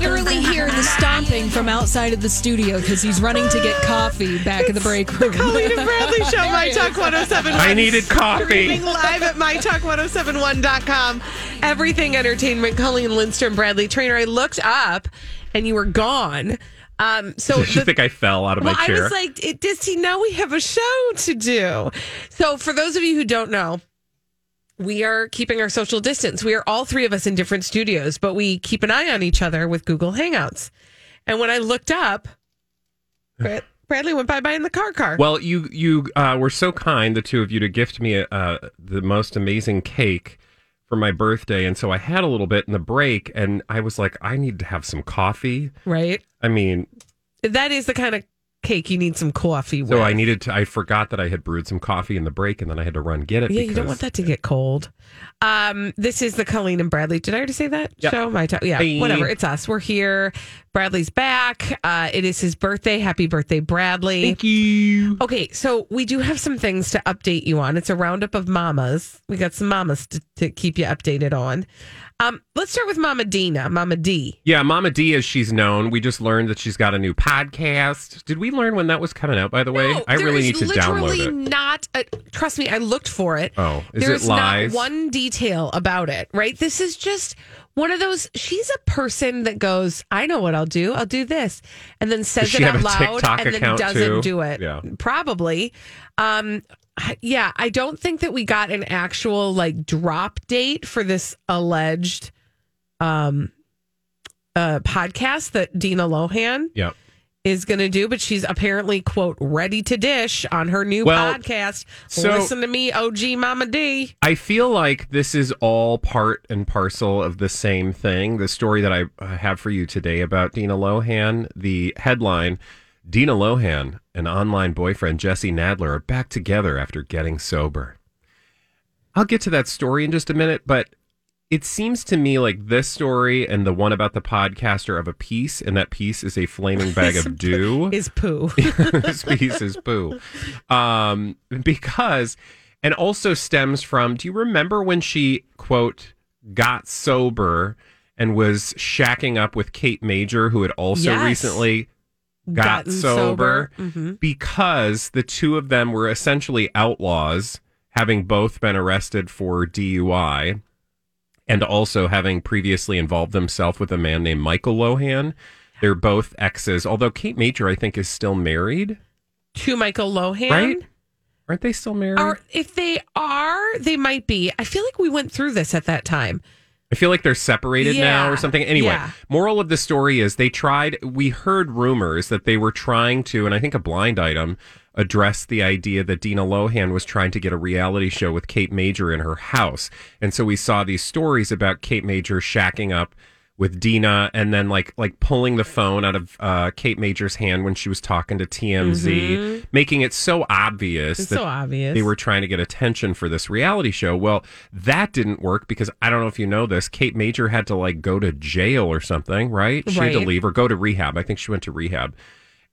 literally hear the stomping from outside of the studio because he's running to get coffee back in the break room. Colleen and Bradley Show, My Talk 1071. I needed coffee. Streaming live at MyTalk1071.com. Everything Entertainment, Colleen Lindstrom, Bradley Traynor. I looked up and you were gone. Um, so Did you the- think I fell out of well, my chair? I was like, it, does he know we have a show to do? So, for those of you who don't know, we are keeping our social distance. We are all three of us in different studios, but we keep an eye on each other with Google Hangouts. And when I looked up, Brad- Bradley went bye bye in the car car. well, you you uh, were so kind, the two of you, to gift me uh, the most amazing cake for my birthday, and so I had a little bit in the break, and I was like, I need to have some coffee. right? I mean, That is the kind of cake you need some coffee with. so I needed to. I forgot that I had brewed some coffee in the break, and then I had to run get it. Yeah, you don't want that to get cold. Um, this is the Colleen and Bradley. Did I already say that Yep. show? My time. Yeah, Bye. whatever. It's us. We're here. Bradley's back. Uh, it is his birthday. Happy birthday, Bradley. Thank you. Okay, so we do have some things to update you on. It's a roundup of mamas. We got some mamas to, to keep you updated on. Um, let's start with Mama Dina, Mama D. Yeah, Mama D, as she's known, we just learned that she's got a new podcast. Did we learn when that was coming out? By the way, No, I really need to download literally it. Not a, trust me, I looked for it. Oh, is it There's not one detail about it. Right? This is just one of those. She's a person that goes, "I know what I'll do. I'll do this," and then says she it out loud TikTok and then doesn't too? do it. Yeah. probably. Um, yeah, I don't think that we got an actual like drop date for this alleged um uh podcast that Dina Lohan Yeah. is going to do, but she's apparently quote ready to dish on her new Well, podcast. so- Listen to me, OG Mama D. I feel like this is all part and parcel of the same thing. The story that I uh, have for you today about Dina Lohan, the headline Dina Lohan and online boyfriend Jesse Nadler are back together after getting sober. I'll get to that story in just a minute, but it seems to me like this story and the one about the podcaster of a piece, and that piece is a flaming bag of dew Is poo. this piece is poo. Um, because, and also stems from, do you remember when she, quote, got sober and was shacking up with Kate Major, who had also Yes. recently got sober? sober. Mhm. Because the two of them were essentially outlaws, having both been arrested for DUI and also having previously involved themselves with a man named Michael Lohan. They're both exes, although Kate Major, I think, is still married, to Michael Lohan. right? Aren't they still married? Or if they are, they might be. I feel like we went through this at that time. I feel like they're separated now or something. Anyway, yeah. moral of the story is they tried, we heard rumors that they were trying to, and I think a blind item address the idea that Dina Lohan was trying to get a reality show with Kate Major in her house. And so we saw these stories about Kate Major shacking up with Dina and then like like pulling the phone out of uh, Kate Major's hand when she was talking to TMZ, making it so obvious Mm-hmm. It's that so obvious. they were trying to get attention for this reality show. Well, that didn't work because I don't know if you know this. Kate Major had to like go to jail or something, right? She had to leave or go to rehab. I think she went to rehab.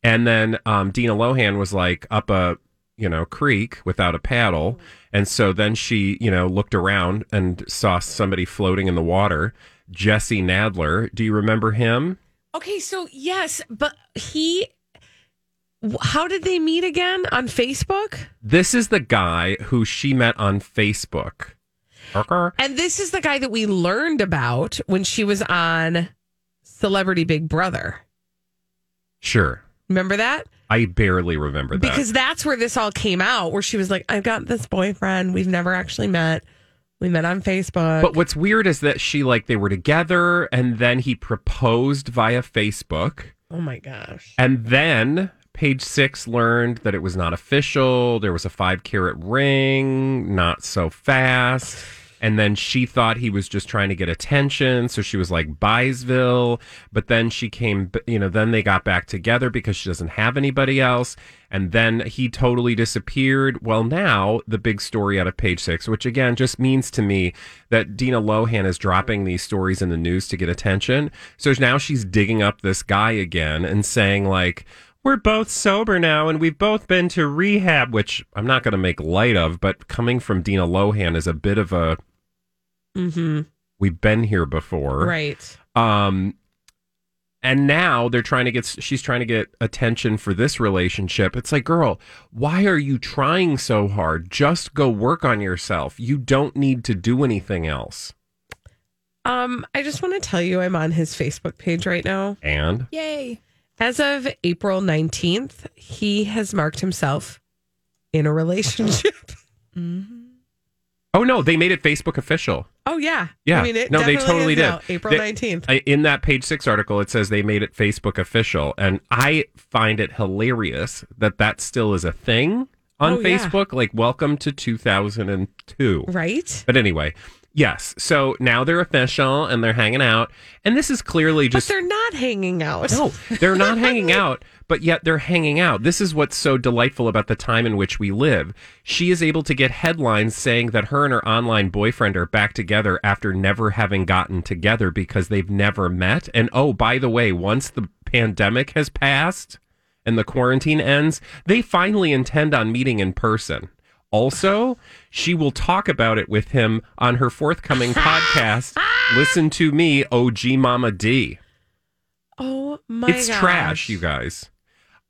And then um, Dina Lohan was like up a you know creek without a paddle, and so then she you know looked around and saw somebody floating in the water. Jesse Nadler, do you remember him? Okay, so yes, but he how did they meet again on Facebook? This is the guy who she met on Facebook. And this is the guy that we learned about when she was on Celebrity Big Brother. Sure. Remember that? I barely remember that. Because that's where this all came out, where she was like, I've got this boyfriend. We've never actually met. We met on Facebook. But what's weird is that she like they were together and then he proposed via Facebook. oh my gosh. And then page six learned that it was not official. There was a five carat ring, not so fast. And then she thought he was just trying to get attention. So she was like, Byesville. But then she came, you know, then they got back together because she doesn't have anybody else. And then he totally disappeared. Well, now the big story out of page six, which again just means to me that Dina Lohan is dropping these stories in the news to get attention. So now she's digging up this guy again and saying, like, we're both sober now and we've both been to rehab, which I'm not going to make light of, but coming from Dina Lohan is a bit of a Mm-hmm. we've been here before. Right. Um and now they're trying to get she's trying to get attention for this relationship. It's like, girl, why are you trying so hard? Just go work on yourself. You don't need to do anything else. Um, I just want to tell you I'm on his Facebook page right now. And Yay. As of April 19th, he has marked himself in a relationship. oh no, they made it Facebook official. oh yeah. Yeah. I mean it no, they totally did. now, April 19th. In that page six article, it says they made it Facebook official, and I find it hilarious that that still is a thing on Oh, yeah. Facebook. Like, welcome to 2002. right? But anyway, yes. So now they're official and they're hanging out, and this is clearly But just they're not hanging out. no, they're not hanging out, but yet they're hanging out. This is what's so delightful about the time in which we live. She is able to get headlines saying that her and her online boyfriend are back together after never having gotten together because they've never met. And oh, by the way, once the pandemic has passed and the quarantine ends, they finally intend on meeting in person. Also, she will talk about it with him on her forthcoming podcast. Listen to me, OG Mama D Oh my it's gosh. trash, you guys.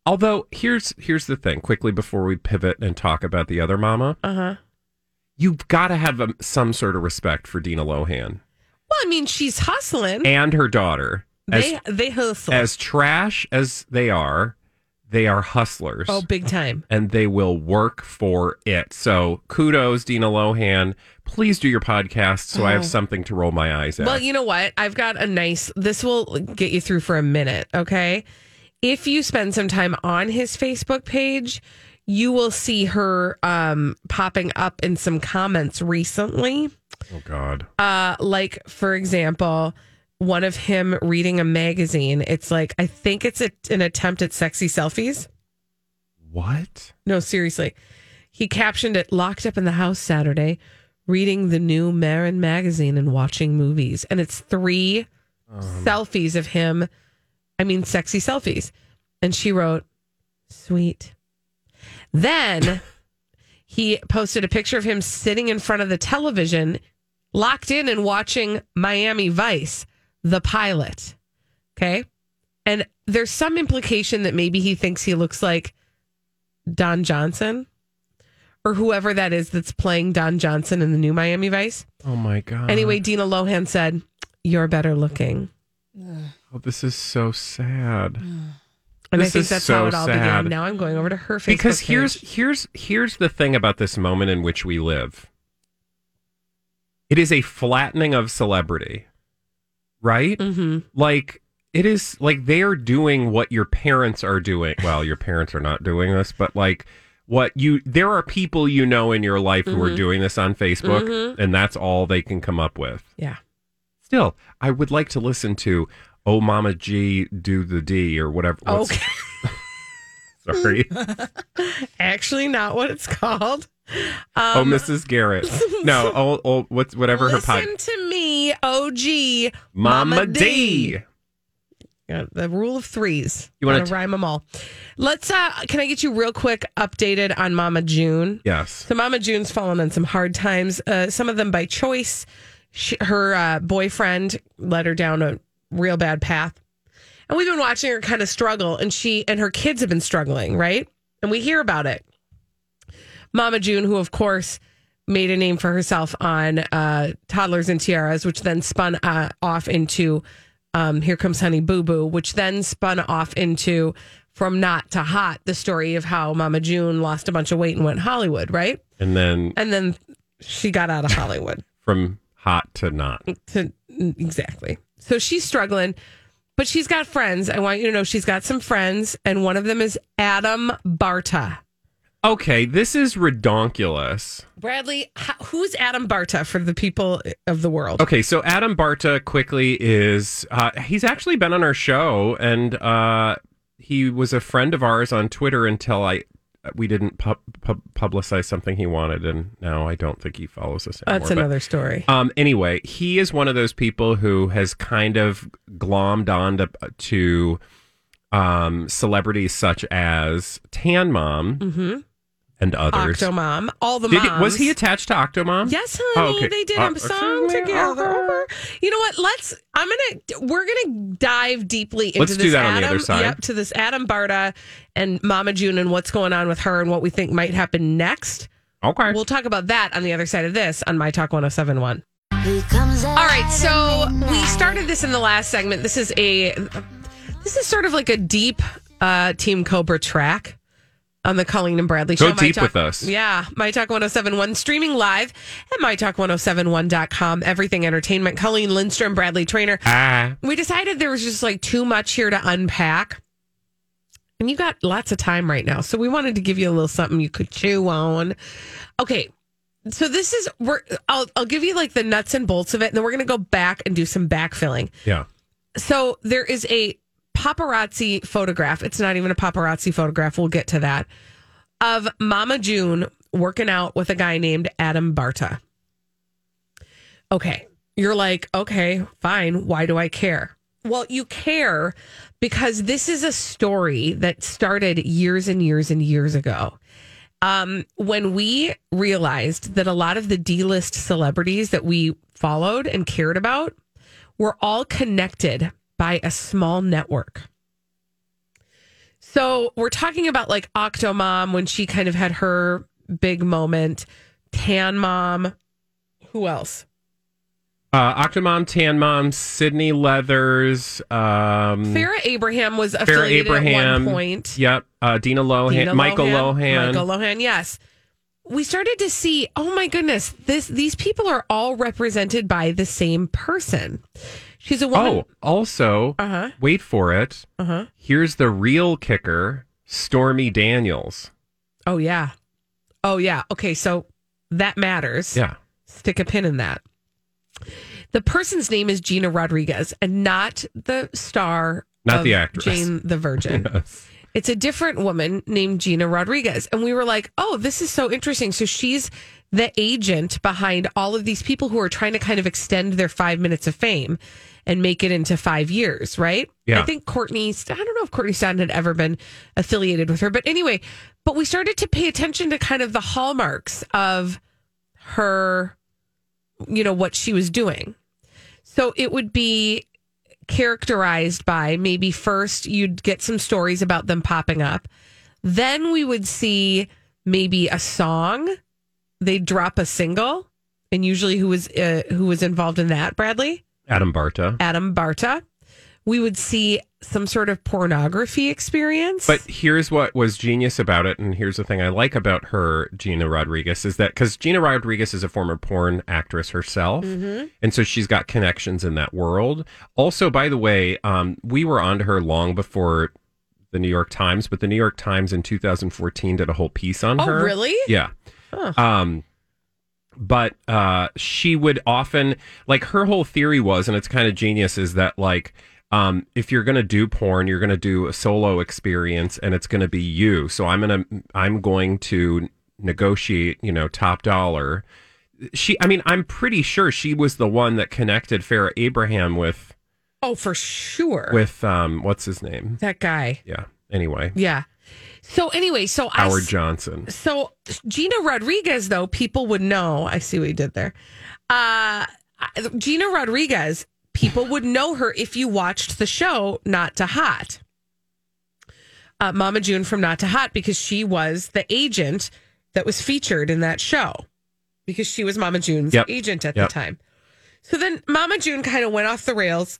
Although here's here's the thing. Quickly before we pivot and talk about the other mama, Uh-huh. you've got to have um some sort of respect for Dina Lohan Well, I mean, she's hustling. and her daughter. As they they hustle. as trash as they are, they are hustlers. oh, big time. and they will work for it. So kudos, Dina Lohan. Please do your podcast so I have something to roll my eyes at. Well, you know what? I've got a nice. This will get you through for a minute, okay? If you spend some time on his Facebook page, you will see her um, popping up in some comments recently. oh God. Uh, like, for example, one of him reading a magazine. It's like, I think it's a, an attempt at sexy selfies. What? No, seriously. He captioned it locked up in the house Saturday, reading the new Marin magazine and watching movies. And it's three selfies of him. I mean, sexy selfies. And she wrote, sweet. Then he posted a picture of him sitting in front of the television, locked in and watching Miami Vice, the pilot. Okay. And there's some implication that maybe he thinks he looks like Don Johnson or whoever that is that's playing Don Johnson in the new Miami Vice. Oh my God. Anyway, Dina Lohan said, You're better looking. Oh, this is so sad. And This I think is that's so how it all sad. began. Now I'm going over to her Facebook because page. here's here's here's the thing about this moment in which we live it is a flattening of celebrity right Mhm. like it is like they're doing what your parents are doing well your parents are not doing this but like what you there are people you know in your life who Mm-hmm. are doing this on facebook and that's all they can come up with Yeah. still i would like to listen to oh mama g do the d or whatever what's- Okay. sorry Actually, not what it's called. oh, Um, Mrs. Garrett. No, oh, oh what's whatever her Listen pod. to me, OG Mama D. Yeah, the rule of threes. You wanna t- rhyme them all. Let's. uh Can I get you real quick updated on Mama June? Yes. So Mama June's fallen on some hard times. Uh, some of them by choice. She, her uh, boyfriend let her down a real bad path, and we've been watching her kind of struggle. And she and her kids have been struggling, right? And we hear about it. Mama June, who of course made a name for herself on uh, Toddlers and Tiaras, which then spun uh, off into um, Here Comes Honey Boo Boo, which then spun off into From Not to Hot, the story of how Mama June lost a bunch of weight and went Hollywood, right? And then And then she got out of Hollywood. from hot to not. to exactly. So she's struggling, but she's got friends. I want you to know she's got some friends, and one of them is Adam Barta. Okay, this is redonkulous. Bradley, who's Adam Barta for the people of the world? Okay, so Adam Barta quickly is uh, he's actually been on our show and uh, he was a friend of ours on Twitter until I we didn't pub, pub, publicize something he wanted and now I don't think he follows us anymore. That's but- another story. Um, anyway, he is one of those people who has kind of glommed on to, to um, celebrities such as Tan Mom and others. Octomom, all the Did moms. he, was he attached to Octomom? Yes, honey. Oh, okay. They did Uh, a song together. You know what? Let's. I'm gonna. We're gonna dive deeply into Let's this do that on Adam, the other side. Yep, to this Adam Barta and Mama June and what's going on with her and what we think might happen next. Okay. We'll talk about that on the other side of this on My Talk 1071. All right, so we started this in the last segment. This is a this is sort of like a deep uh Team Cobra track on the Colleen and Bradley Go show. My deep Talk- with us. Yeah, My Talk 1071 streaming live at mytalk1071.com. Everything Entertainment. Colleen Lindstrom, Bradley Traynor. ah. We decided there was just like too much here to unpack. And you got lots of time right now. So we wanted to give you a little something you could chew on. Okay. So this is we're I'll I'll give you like the nuts and bolts of it, and then we're gonna go back and do some backfilling. Yeah. So there is a paparazzi photograph. It's not even a paparazzi photograph. We'll get to that. Of Mama June working out with a guy named Adam Barta. Okay. You're like, okay, fine. Why do I care? Well, you care because this is a story that started years and years and years ago. Um, when we realized that a lot of the D list celebrities that we followed and cared about were all connected by a small network. So we're talking about like Octomom when she kind of had her big moment, Tan Mom. Who else? Uh, Octomom, Tan Mom, Sydney Leathers, um, Farrah Abraham was Farrah affiliated Abraham. at one point. Yep. Uh, Dina Lohan, Dina Michael Lohan. Michael Lohan, yes. We started to see, oh my goodness, this these people are all represented by the same person. She's a woman. Oh, also, Uh-huh. wait for it. Uh-huh. Here's the real kicker Stormy Daniels. Oh yeah. Oh yeah. Okay, so that matters. Yeah. Stick a pin in that. The person's name is Gina Rodriguez and not the star Not the actress. Jane the Virgin. Yes. It's a different woman named Gina Rodriguez. And we were like, oh, this is so interesting. So she's the agent behind all of these people who are trying to kind of extend their five minutes of fame and make it into five years, right? Yeah. I think Courtney, I don't know if Courtney Stodden had ever been affiliated with her, but anyway, but we started to pay attention to kind of the hallmarks of her, you know, what she was doing. So it would be characterized by maybe first you'd get some stories about them popping up. Then we would see maybe a song. They'd drop a single, and usually who was uh, who was involved in that? Bradley, Adam Barta. Adam Barta. We would see some sort of pornography experience. But here's what was genius about it, and here's the thing I like about her, Gina Rodriguez, is that because Gina Rodriguez is a former porn actress herself, and so she's got connections in that world. Also, by the way, um, we were on to her long before the New York Times, but the New York Times in 2014 did a whole piece on oh, her. really? Yeah. Um, but uh, she would often like her whole theory was, and it's kind of genius, is that like um, if you're gonna do porn, you're gonna do a solo experience, and it's gonna be you. So I'm gonna I'm going to negotiate, you know, top dollar. She, I mean, I'm pretty sure she was the one that connected Farrah Abraham with Oh, for sure. with um, what's his name? that guy. Yeah. Anyway, Yeah. So anyway, so I Howard s- Johnson. So Gina Rodriguez, though, people would know. I see what you did there. Uh, Gina Rodriguez, people would know her if you watched the show Not to Hot. Uh, Mama June from Not to Hot, because she was the agent that was featured in that show, because she was Mama June's Yep. agent at Yep. the time. So then Mama June kind of went off the rails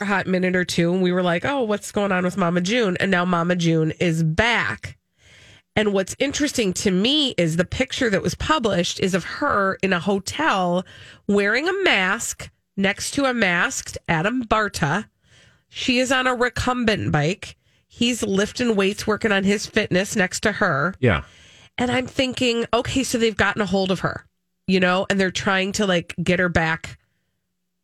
a hot minute or two and we were like, oh, what's going on with Mama June? And now Mama June is back. And what's interesting to me is the picture that was published is of her in a hotel wearing a mask next to a masked Adam Barta. She is on a recumbent bike. He's lifting weights, working on his fitness next to her. Yeah. And I'm thinking, okay, so they've gotten a hold of her, you know, and they're trying to like get her back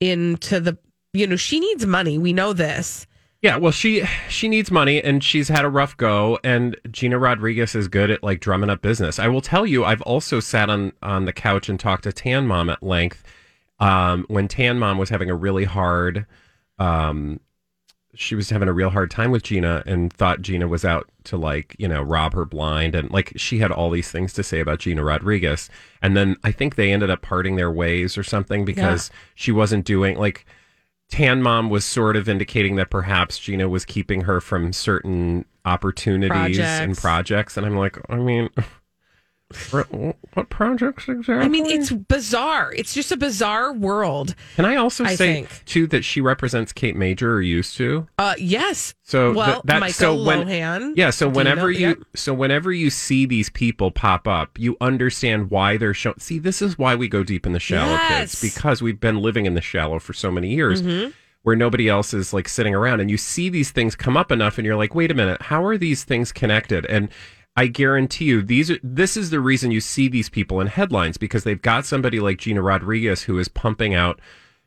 into the you know, she needs money. We know this. Yeah, well, she she needs money, and she's had a rough go. And Gina Rodriguez is good at like drumming up business. I will tell you, I've also sat on on the couch and talked to Tan Mom at length um, when Tan Mom was having a really hard. Um, she was having a real hard time with Gina and thought Gina was out to like, you know, rob her blind. And like she had all these things to say about Gina Rodriguez. And then I think they ended up parting their ways or something because yeah. she wasn't doing like Tan Mom was sort of indicating that perhaps Gina was keeping her from certain opportunities projects. and projects. And I'm like, I mean, what projects exactly? I mean, it's bizarre. It's just a bizarre world. Can I also I say think. too that she represents Kate Major or used to? Uh, yes. So well, th- that Michael so when Lohan, yeah. So whenever you yep. so whenever you see these people pop up, you understand why they're shown. See, this is why we go deep in the shallow, yes. kids, because we've been living in the shallow for so many years. Mm-hmm where nobody else is like sitting around and you see these things come up enough and you're like wait a minute how are these things connected and I guarantee you, these are, this is the reason you see these people in headlines because they've got somebody like Gina Rodriguez who is pumping out,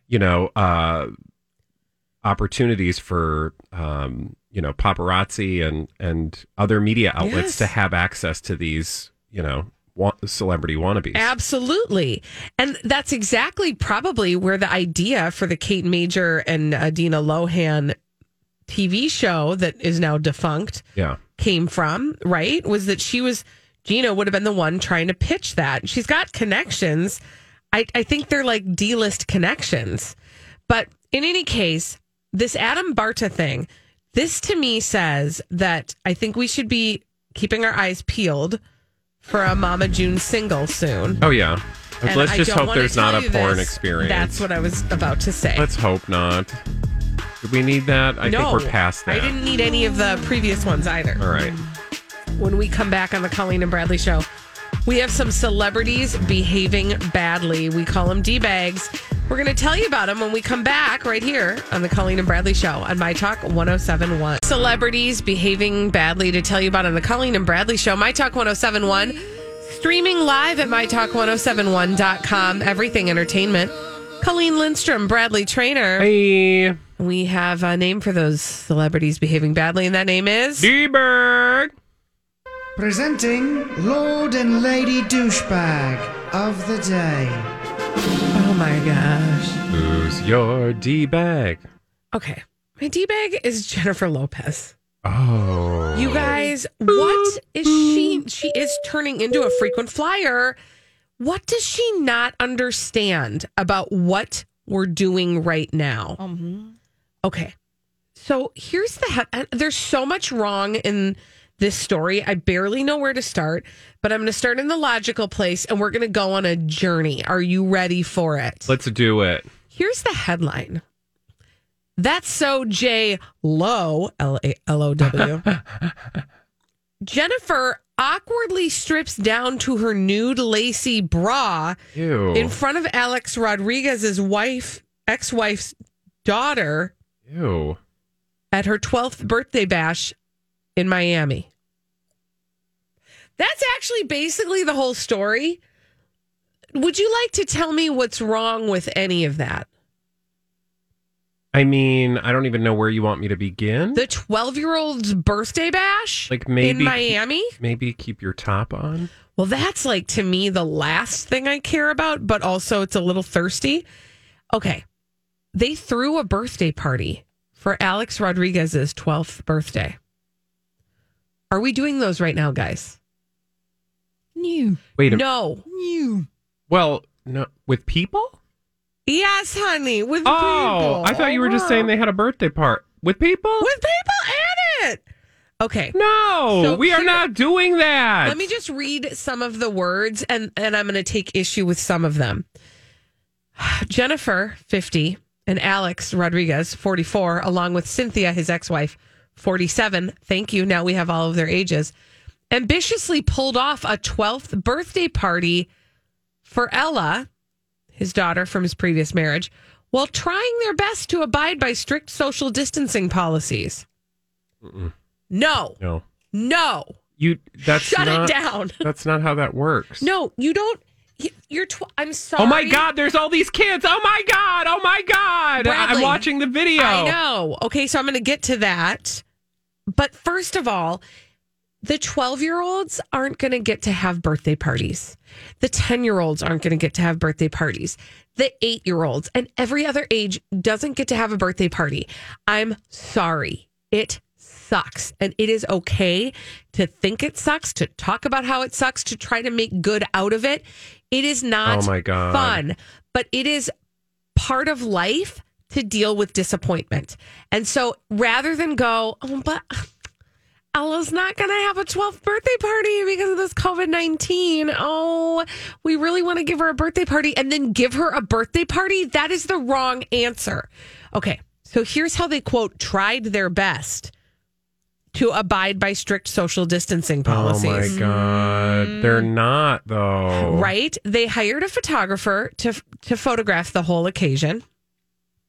you know, uh, opportunities for um, you know paparazzi and and other media outlets yes. to have access to these, you know, celebrity wannabes. Absolutely. And that's exactly probably where the idea for the Kate Major and Adina Lohan TV show that is now defunct. Yeah came from, right? Was that she was, Gina would have been the one trying to pitch that. She's got connections. I, I think they're like D list connections. But in any case, this Adam Barta thing, this to me says that I think we should be keeping our eyes peeled for a Mama June single soon. Oh, yeah. And Let's just hope there's not a porn this. experience. That's what I was about to say. Let's hope not. Do we need that? I no, think we're past that. I didn't need any of the previous ones either. All right. When we come back on the Colleen and Bradley show, we have some celebrities behaving badly. We call them D bags. We're going to tell you about them when we come back right here on the Colleen and Bradley show on My Talk 1071. Celebrities behaving badly to tell you about on the Colleen and Bradley show, My Talk 1071. Streaming live at MyTalk1071.com. Everything Entertainment. Colleen Lindstrom, Bradley Traynor. Hey. We have a name for those celebrities behaving badly, and that name is D-Berg. Presenting Lord and Lady Douchebag of the Day. Oh my gosh. Who's your D-Bag? Okay. My D-Bag is Jennifer Lopez. Oh. You guys, what is she? She is turning into a frequent flyer. What does she not understand about what we're doing right now? Mm-hmm. Okay. So here's the he- there's so much wrong in this story. I barely know where to start, but I'm going to start in the logical place and we're going to go on a journey. Are you ready for it? Let's do it. Here's the headline. That's so J Low L A L O W. Jennifer awkwardly strips down to her nude lacy bra Ew. in front of Alex Rodriguez's wife, ex-wife's daughter Ew. at her 12th birthday bash in Miami. That's actually basically the whole story. Would you like to tell me what's wrong with any of that? I mean, I don't even know where you want me to begin. The 12 year old's birthday bash Like maybe in Miami? Maybe keep your top on. Well, that's like to me the last thing I care about, but also it's a little thirsty. Okay. They threw a birthday party for Alex Rodriguez's 12th birthday. Are we doing those right now, guys? New. Wait a No. New. Well, no, with people? Yes, honey. With Oh, people. I thought you were just saying they had a birthday part with people. with people in it. Okay. no, So we are here- not doing that. Let me just read some of the words and, and I'm going to take issue with some of them. Jennifer, 50, and Alex Rodriguez, 44, along with Cynthia, his ex wife, 47. Thank you. Now we have all of their ages. Ambitiously pulled off a 12th birthday party for Ella, his daughter from his previous marriage, while trying their best to abide by strict social distancing policies. No, no, no. you. That's Shut not, it down. That's not how that works. No, you don't. You're. Tw- I'm sorry. Oh my God! There's all these kids. Oh my God! Oh my God! Bradley, I'm watching the video. I know. Okay, so I'm going to get to that. But first of all, the 12 year olds aren't going to get to have birthday parties. The 10 year olds aren't going to get to have birthday parties. The eight year olds and every other age doesn't get to have a birthday party. I'm sorry. It sucks. And it is okay to think it sucks, to talk about how it sucks, to try to make good out of it. It is not Oh my God. fun, but it is part of life to deal with disappointment. And so rather than go, oh, but Ella's not going to have a 12th birthday party because of this COVID 19. Oh, we really want to give her a birthday party and then give her a birthday party. That is the wrong answer. Okay. So here's how they quote tried their best to abide by strict social distancing policies. Oh my God! They're not though. Right? They hired a photographer to to photograph the whole occasion.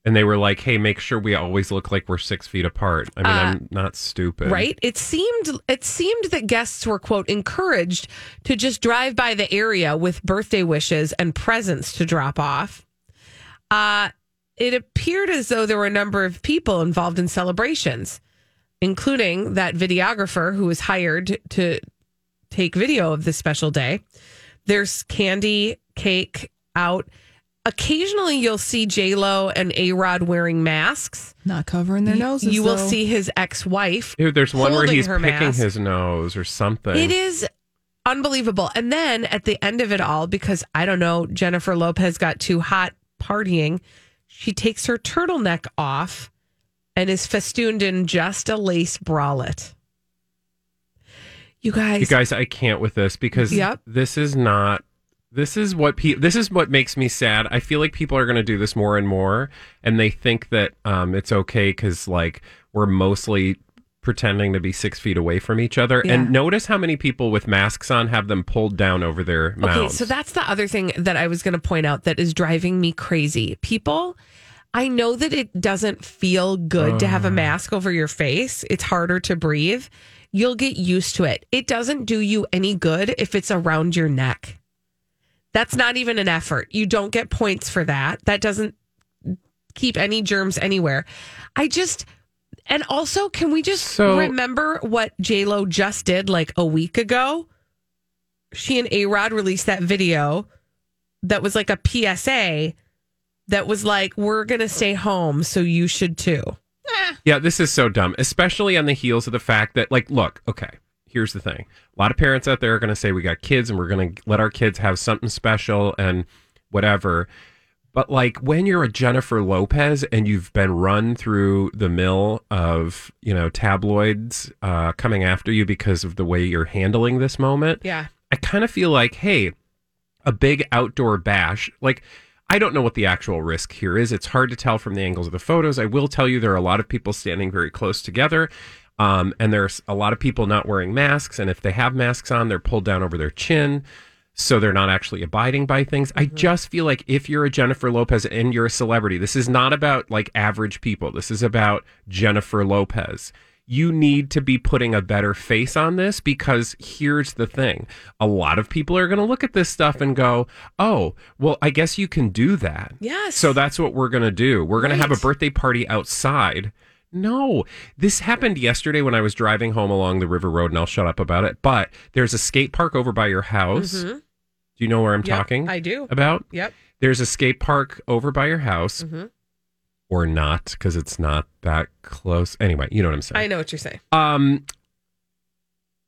And they were like, "Hey, make sure we always look like we're six feet apart." I mean, I'm not stupid, Right? It seemed it seemed that guests were quote encouraged to just drive by the area with birthday wishes and presents to drop off. Uh it appeared as though there were a number of people involved in celebrations, including that videographer who was hired to take video of this special day. There's candy, cake out. Occasionally, you'll see J Lo and A Rod wearing masks. Not covering their noses. you will though. see his ex-wife. Dude, there's one where he's picking mask. his nose or something. It is unbelievable. And then at the end of it all, because I don't know, Jennifer Lopez got too hot partying, she takes her turtleneck off and is festooned in just a lace bralette. You guys, You guys, I can't with this because Yep. this is not. This is what pe- This is what makes me sad. I feel like people are going to do this more and more, and they think that um, it's okay because like we're mostly pretending to be six feet away from each other. Yeah. And notice how many people with masks on have them pulled down over their mouths. Okay, so that's the other thing that I was going to point out that is driving me crazy. People, I know that it doesn't feel good to have a oh. mask over your face. It's harder to breathe. You'll get used to it. It doesn't do you any good if it's around your neck. That's not even an effort. You don't get points for that. That doesn't keep any germs anywhere. I just and also can we just So- remember what J Lo just did like a week ago? She and A Rod released that video that was like a PSA that was like, We're gonna stay home, so you should too. Yeah, this is so dumb, especially on the heels of the fact that, like, look, okay, here's the thing. A lot of parents out there are going to say, we got kids and we're going to let our kids have something special and whatever. But, like, when you're a Jennifer Lopez and you've been run through the mill of, you know, tabloids uh, coming after you because of the way you're handling this moment, Yeah. I kind of feel like, hey, a big outdoor bash, like I don't know what the actual risk here is. It's hard to tell from the angles of the photos. I will tell you there are a lot of people standing very close together. Um, and there's a lot of people not wearing masks. And if they have masks on, they're pulled down over their chin. so they're not actually abiding by things. I just feel like if you're a Jennifer Lopez and you're a celebrity, this is not about like average people. This is about Jennifer Lopez. You need to be putting a better face on this because here's the thing. A lot of people are going to look at this stuff and go, "Oh, well, I guess you can do that." Yes. So that's what we're going to do. We're going to have a birthday party outside. No, this happened yesterday when I was driving home along the River Road, and I'll shut up about it. But there's a skate park over by your house. Mhm. Do you know where I'm Yep, talking? I do. About? Yep. There's a skate park over by your house, Mhm. Or not, because it's not that close. Anyway, you know what I'm saying. I know what you're saying. Um,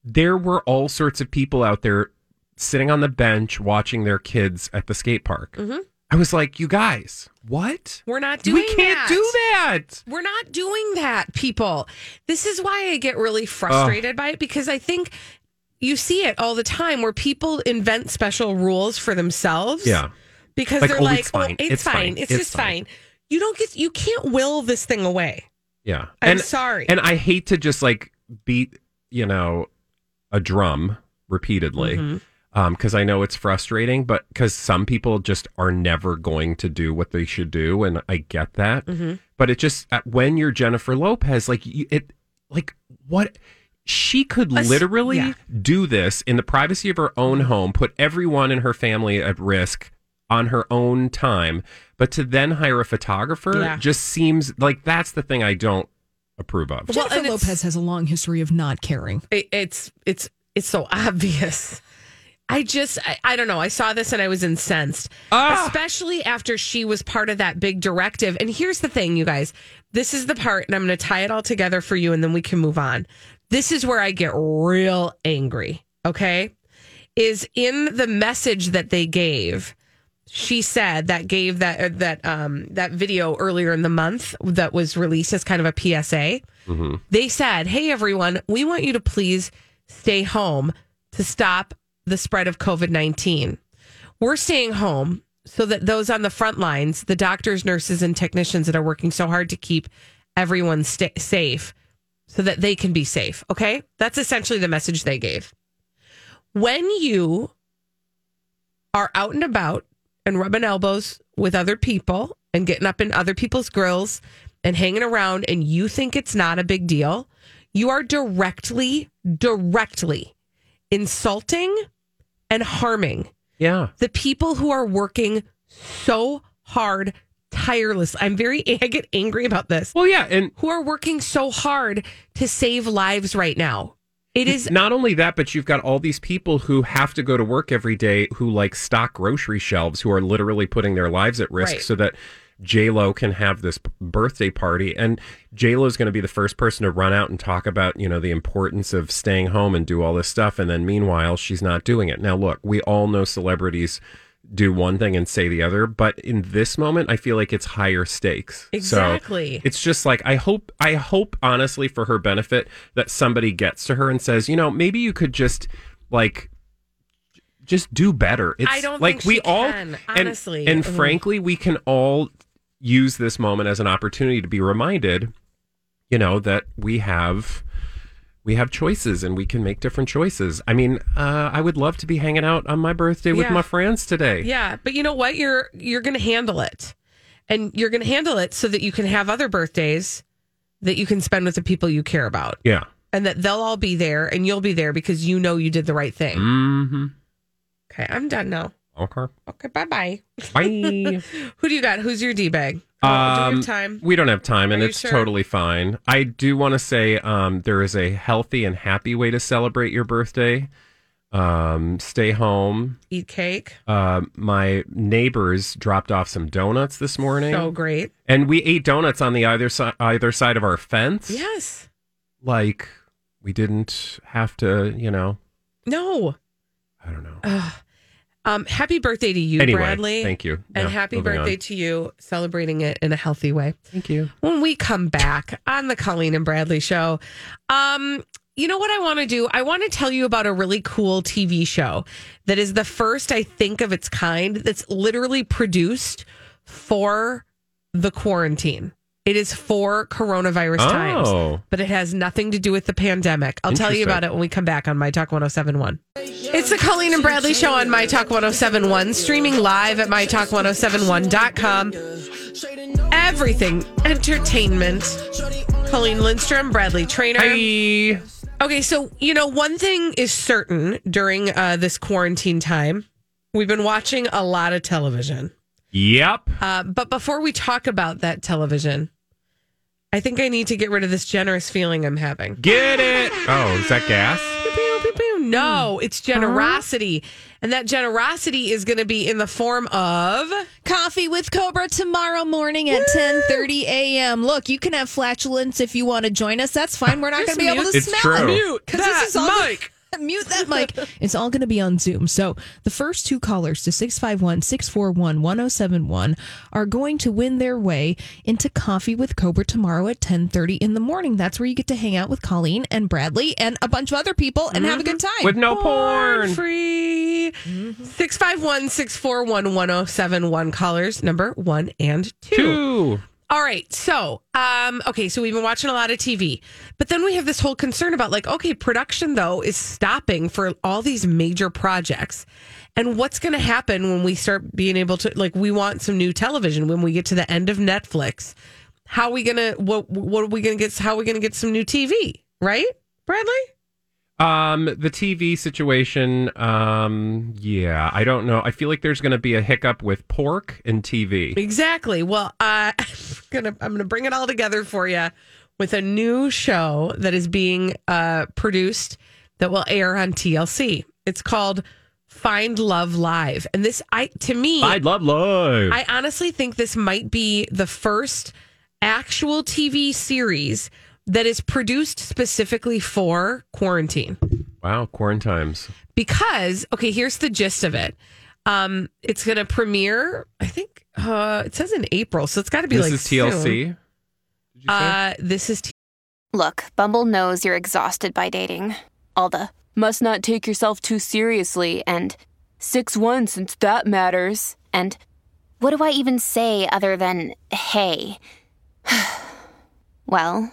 there were all sorts of people out there sitting on the bench watching their kids at the skate park. Mhm. I was like, you guys, what? We're not doing we can't that. do that. We're not doing that, people. This is why I get really frustrated by it because I think you see it all the time where people invent special rules for themselves. Yeah. Because Like, they're oh, like, it's fine. oh, it's, It's fine. fine. It's, It's just fine. fine. You don't get, you can't will this thing away. Yeah. I'm and, sorry. And I hate to just like beat, you know, a drum repeatedly. Mhm. because I know it's frustrating, but because some people just are never going to do what they should do, and I get that. Mhm. But it just uh, when you're Jennifer Lopez, like you, it, like what she could Us- literally yeah. do this in the privacy of her own home, put everyone in her family at risk on her own time, but to then hire a photographer Yeah. just seems like that's the thing I don't approve of. Well, Jennifer Lopez has a long history of not caring. It, it's, it's, it's so obvious. I just, I, I don't know. I saw this and I was incensed, Ah! especially after she was part of that big directive. And here's the thing, you guys. This is the part, and I'm going to tie it all together for you, and then we can move on. This is where I get real angry. Okay, is in the message that they gave. She said that gave that uh, that um that video earlier in the month that was released as kind of a PSA Mhm. they said, Hey, everyone, we want you to please stay home to stop the spread of COVID 19. We're staying home so that those on the front lines, the doctors, nurses, and technicians that are working so hard to keep everyone safe, so that they can be safe. Okay. That's essentially the message they gave. When you are out and about and rubbing elbows with other people and getting up in other people's grills and hanging around and you think it's not a big deal, you are directly, directly insulting and harming Yeah. the people who are working so hard, tireless. I'm very, I get angry about this. Well, yeah, and Who are working so hard to save lives right now. It is not only that, but you've got all these people who have to go to work every day who like stock grocery shelves who are literally putting their lives at risk Right. so that J Lo can have this birthday party. And J Lo is going to be the first person to run out and talk about, you know, the importance of staying home and do all this stuff. And then meanwhile, she's not doing it. Now, look, we all know celebrities do one thing and say the other, but in this moment, I feel like it's higher stakes. Exactly. So it's just like I hope I hope honestly for her benefit that somebody gets to her and says, you know, maybe you could just like just do better. It's I don't like think we all can, honestly. And, Ugh. frankly, we can all use this moment as an opportunity to be reminded, you know, that we have we have choices and we can make different choices. I mean, uh, I would love to be hanging out on my birthday with my friends today. Yeah, but you know what? You're you're going to handle it, and you're going to handle it so that you can have other birthdays that you can spend with the people you care about, Yeah. and that they'll all be there, and you'll be there because you know you did the right thing. Mm-hmm. Okay, I'm done now. Okay. Okay, bye bye. Bye. Who do you got? Who's your d bag? Um, have time? We don't have time, and it's sure? totally fine. I do want to say um, there is a healthy and happy way to celebrate your birthday. Um, stay home. Eat cake. Uh, my neighbors dropped off some donuts this morning, So great. and we ate donuts on the either side either side of our fence. Yes. Like we didn't have to, you know. No. I don't know. Ugh. Um, happy birthday to you, Anyway, Bradley. thank you. And Yeah, happy birthday on. to you, celebrating it in a healthy way. Thank you. When we come back on the Colleen and Bradley show, um, you know what I want to do? I want to tell you about a really cool TV show that is the first, I think, of its kind that's literally produced for the quarantine. It is for coronavirus times, Oh. but it has nothing to do with the pandemic. I'll tell you about it when we come back on My Talk 1071. It's the Colleen and Bradley Show on My Talk 1071, streaming live at MyTalk1071.com. Everything entertainment. Colleen Lindstrom, Bradley Traynor. Hi. Okay, so, you know, one thing is certain during uh, this quarantine time. We've been watching a lot of television. Yep. Uh, but before we talk about that television, I think I need to get rid of this generous feeling I'm having. Get it. Oh, is that gas? No, mm. it's generosity. And that generosity is going to be in the form of Coffee with Cobra tomorrow morning at 10:30 a.m. Look, you can have flatulence if you want to join us. That's fine. We're not going to be able to It's smell true. it. mute Because that this is all mic. Mute that mic. It's all going to be on Zoom. So the first two callers to 651 641 1071 are going to win their way into Coffee with Cobra tomorrow at 1030 in the morning. That's where you get to hang out with Colleen and Bradley and a bunch of other people and have a good mm-hmm. time. With no porn. free. Mm-hmm. 651 641 1071 callers number one and two. Two. All right. So, um, okay, so we've been watching a lot of TV, but then we have this whole concern about like, okay, production though is stopping for all these major projects. And what's going to happen when we start being able to like we want some new television when we get to the end of Netflix? How are we going to what what are we going to get how are we going to get some new TV, right? Bradley? Um, the TV situation. Um, yeah, I don't know. I feel like there's going to be a hiccup with pork and TV. Exactly. Well, uh, I'm gonna I'm gonna bring it all together for you with a new show that is being uh, produced that will air on TLC. It's called Find Love Live, and this I to me I'd love live. I honestly think this might be the first actual TV series that is produced specifically for quarantine wow, quarantines. because okay here's the gist of it um it's gonna premiere i think uh it says in april so it's got to be This like is TLC. soon. Did you say? uh this is T- Look, Bumble knows you're exhausted by dating. All the must not take yourself too seriously and 6 1 since that matters. And What do I even say other than hey? well,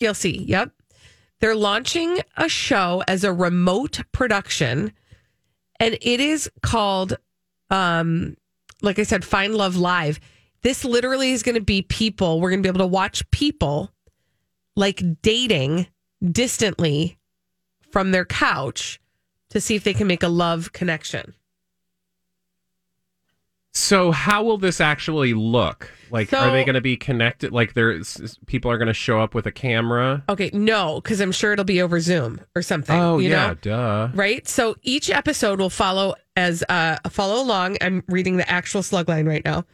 TLC. Yep. They're launching a show as a remote production, and it is called, um, like I said, Find Love Live. This literally is going to be people. We're going to be able to watch people like dating distantly from their couch to see if they can make a love connection. So how will this actually look? Like, are they going to be connected? Like, there's people are going to show up with a camera. Okay, no, because I'm sure it'll be over Zoom or something. Oh you yeah, know? duh. right? So each episode will follow as uh follow along. I'm reading the actual slug line right now.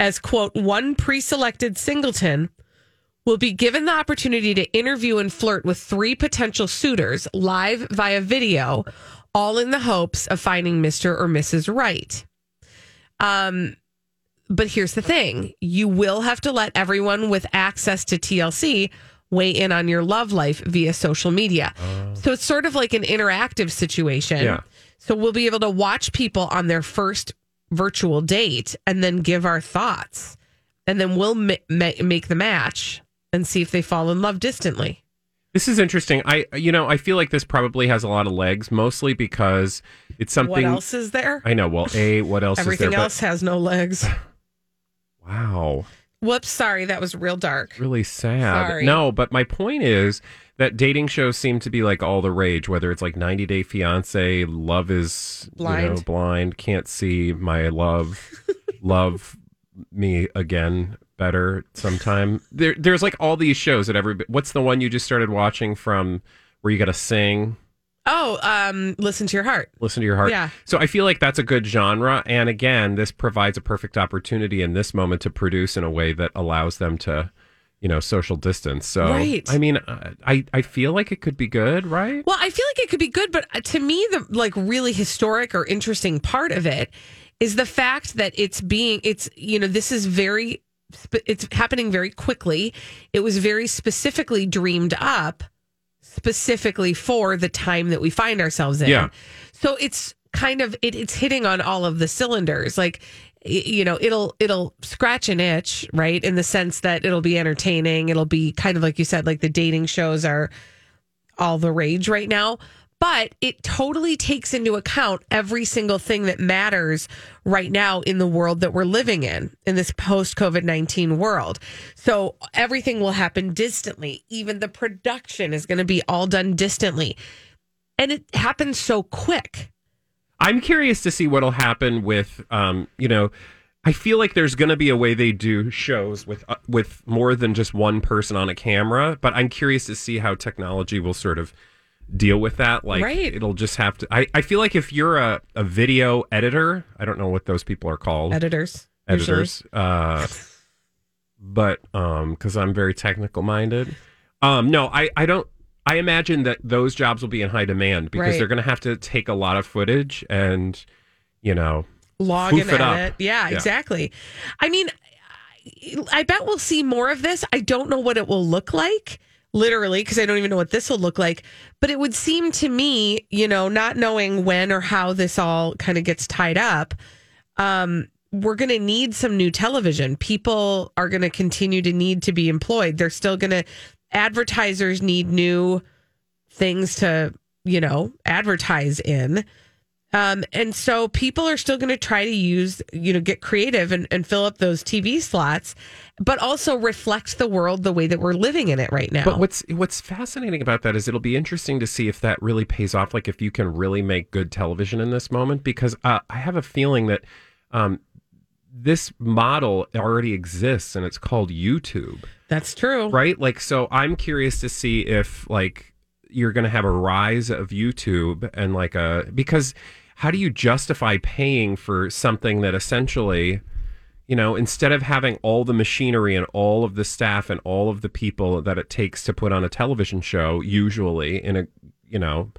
As quote, one pre-selected singleton will be given the opportunity to interview and flirt with three potential suitors live via video, all in the hopes of finding Mr. or Mrs. Right. Um but here's the thing you will have to let everyone with access to TLC weigh in on your love life via social media. So it's sort of like an interactive situation. Yeah. So we'll be able to watch people on their first virtual date and then give our thoughts. And then we'll ma- ma- make the match and see if they fall in love distantly. This is interesting. I, you know, I feel like this probably has a lot of legs, mostly because it's something. what else is there? I know. Well, a what else Everything is there? else has no legs. Wow, Whoops, sorry, that was real dark. really sad. Sorry. No, but my point is that dating shows seem to be like all the rage. Whether it's like 90 Day Fiance, Love is you know, Blind. blind, can't see my love, love me again better sometime. There, there's like all these shows that every. What's the one you just started watching from where you got to sing? Oh, um, listen to your heart. Listen to your heart. Yeah. So I feel like that's a good genre. And again, this provides a perfect opportunity in this moment to produce in a way that allows them to, you know, social distance. So, Right. I mean, I, I feel like it could be good, right? Well, I feel like it could be good, but uh, to me, the like really historic or interesting part of it is the fact that it's being, it's, you know, this is very, it's happening very quickly. It was very specifically dreamed up specifically for the time that we find ourselves in. Yeah. So it's kind of, it, it's hitting on all of the cylinders. Like, you know, it'll, it'll scratch an itch, right? In the sense that it'll be entertaining. It'll be kind of like you said, like the dating shows are, all the rage right now. But it totally takes into account every single thing that matters right now in the world that we're living in, in this post COVID 19 world. So everything will happen distantly. Even the production is going to be all done distantly. And it happens so quick. I'm curious to see what'll happen with, um, you know, I feel like there's going to be a way they do shows with uh, with more than just one person on a camera, but I'm curious to see how technology will sort of deal with that. Like, Right. it'll just have to. I, I feel like if you're a, a video editor, I don't know what those people are called, Editors. usually. editors, uh, but um, because I'm very technical minded, um, no, I I don't. I imagine that those jobs will be in high demand because Right. they're going to have to take a lot of footage and, you know, log and it up. edit. Yeah, Yeah. exactly. I mean, I bet we'll see more of this. I don't know what it will look like, literally, because I don't even know what this will look like. But it would seem to me, you know, not knowing when or how this all kind of gets tied up, um, we're going to need some new television. People are going to continue to need to be employed. They're still going to, advertisers need new things to, you know, advertise in. Um, and so people are still going to try to use, you know, get creative and, and fill up those TV slots, but also reflect the world the way that we're living in it right now. But what's what's fascinating about that is it'll be interesting to see if that really pays off. Like if you can really make good television in this moment, because uh, I have a feeling that um, this model already exists, and it's called YouTube, That's true. right? Like, so I'm curious to see if like you're going to have a rise of YouTube and like a because how do you justify paying for something that essentially you know, instead of having all the machinery and all of the staff and all of the people that it takes to put on a television show, usually in a, you know,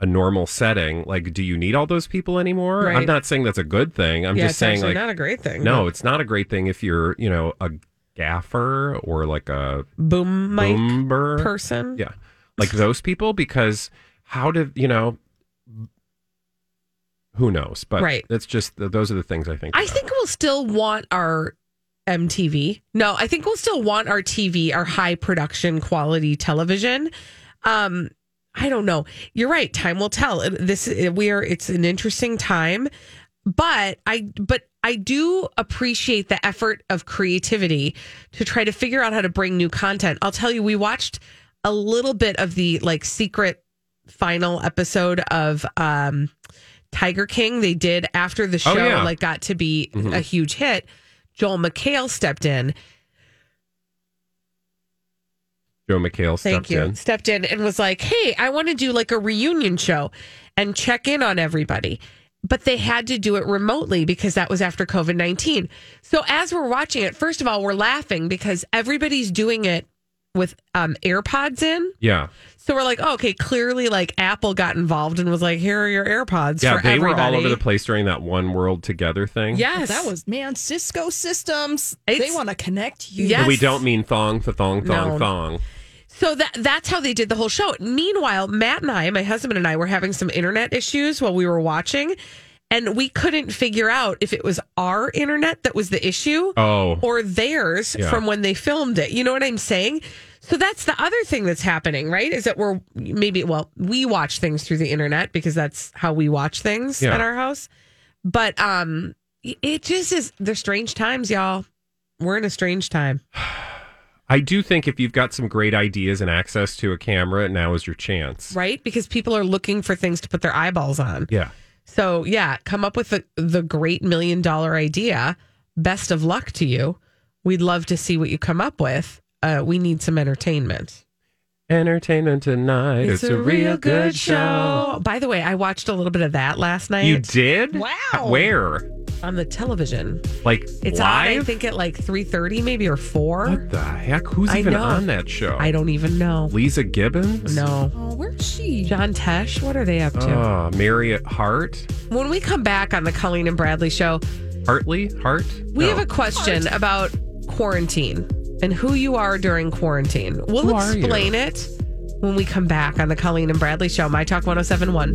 a normal setting, like, do you need all those people anymore? I'm not saying that's a good thing. I'm yeah, just saying, like, not a great thing. no, but it's not a great thing if you're, you know, a gaffer or like a boom mic boomer person. Yeah. Like those people, because how did, you know, who knows? But Right. that's just, those are the things I think. I about. think we'll still want our MTV. No, I think we'll still want our TV, our high production quality television. Um, I don't know. You're right. Time will tell. This we are. It's an interesting time, but I but I do appreciate the effort of creativity to try to figure out how to bring new content. I'll tell you, we watched a little bit of the like secret final episode of um Tiger King. They did after the show Oh, yeah. like got to be Mhm. a huge hit. Joel McHale stepped in. Joe McHale Thank stepped you. in. Stepped in and was like, "Hey, I want to do like a reunion show and check in on everybody." But they had to do it remotely because that was after COVID 19. So as we're watching it, first of all, we're laughing because everybody's doing it with um, AirPods in. Yeah. So we're like, oh, okay, clearly like Apple got involved and was like, here are your AirPods Yeah, for they everybody. were all over the place during that One World Together thing. Yes. That was man, Cisco systems. they want to connect you. Yes. And we don't mean thong, for thong, thong, No. thong. So that that's how they did the whole show. Meanwhile, Matt and I, my husband and I, were having some internet issues while we were watching, and we couldn't figure out if it was our internet that was the issue Oh. or theirs Yeah. from when they filmed it. You know what I'm saying? So that's the other thing that's happening, right? Is that we're maybe well, we watch things through the internet because that's how we watch things Yeah. at our house. But um it just is they're strange times, y'all. We're in a strange time. I do think if you've got some great ideas and access to a camera, now is your chance. Right? Because people are looking for things to put their eyeballs on. Yeah. So yeah, come up with the the great million dollar idea. Best of luck to you. We'd love to see what you come up with. Uh, we need some entertainment. Entertainment tonight. It's, a, real good show. By the way, I watched a little bit of that last night. You did? Wow. Where? On the television. Like It's on, I think, at like three thirty, maybe or four. what the heck? Who's I even know. on that show? I don't even know. Leeza Gibbons? No. Oh, where's she? John Tesh, what are they up to? Oh, Mary Hart? when we come back on the Colleen and Bradley show, Hartley? Hart? we No. have a question about quarantine and who you are during quarantine. We'll Who are you? explain it when we come back on the Colleen and Bradley show, My Talk 1071.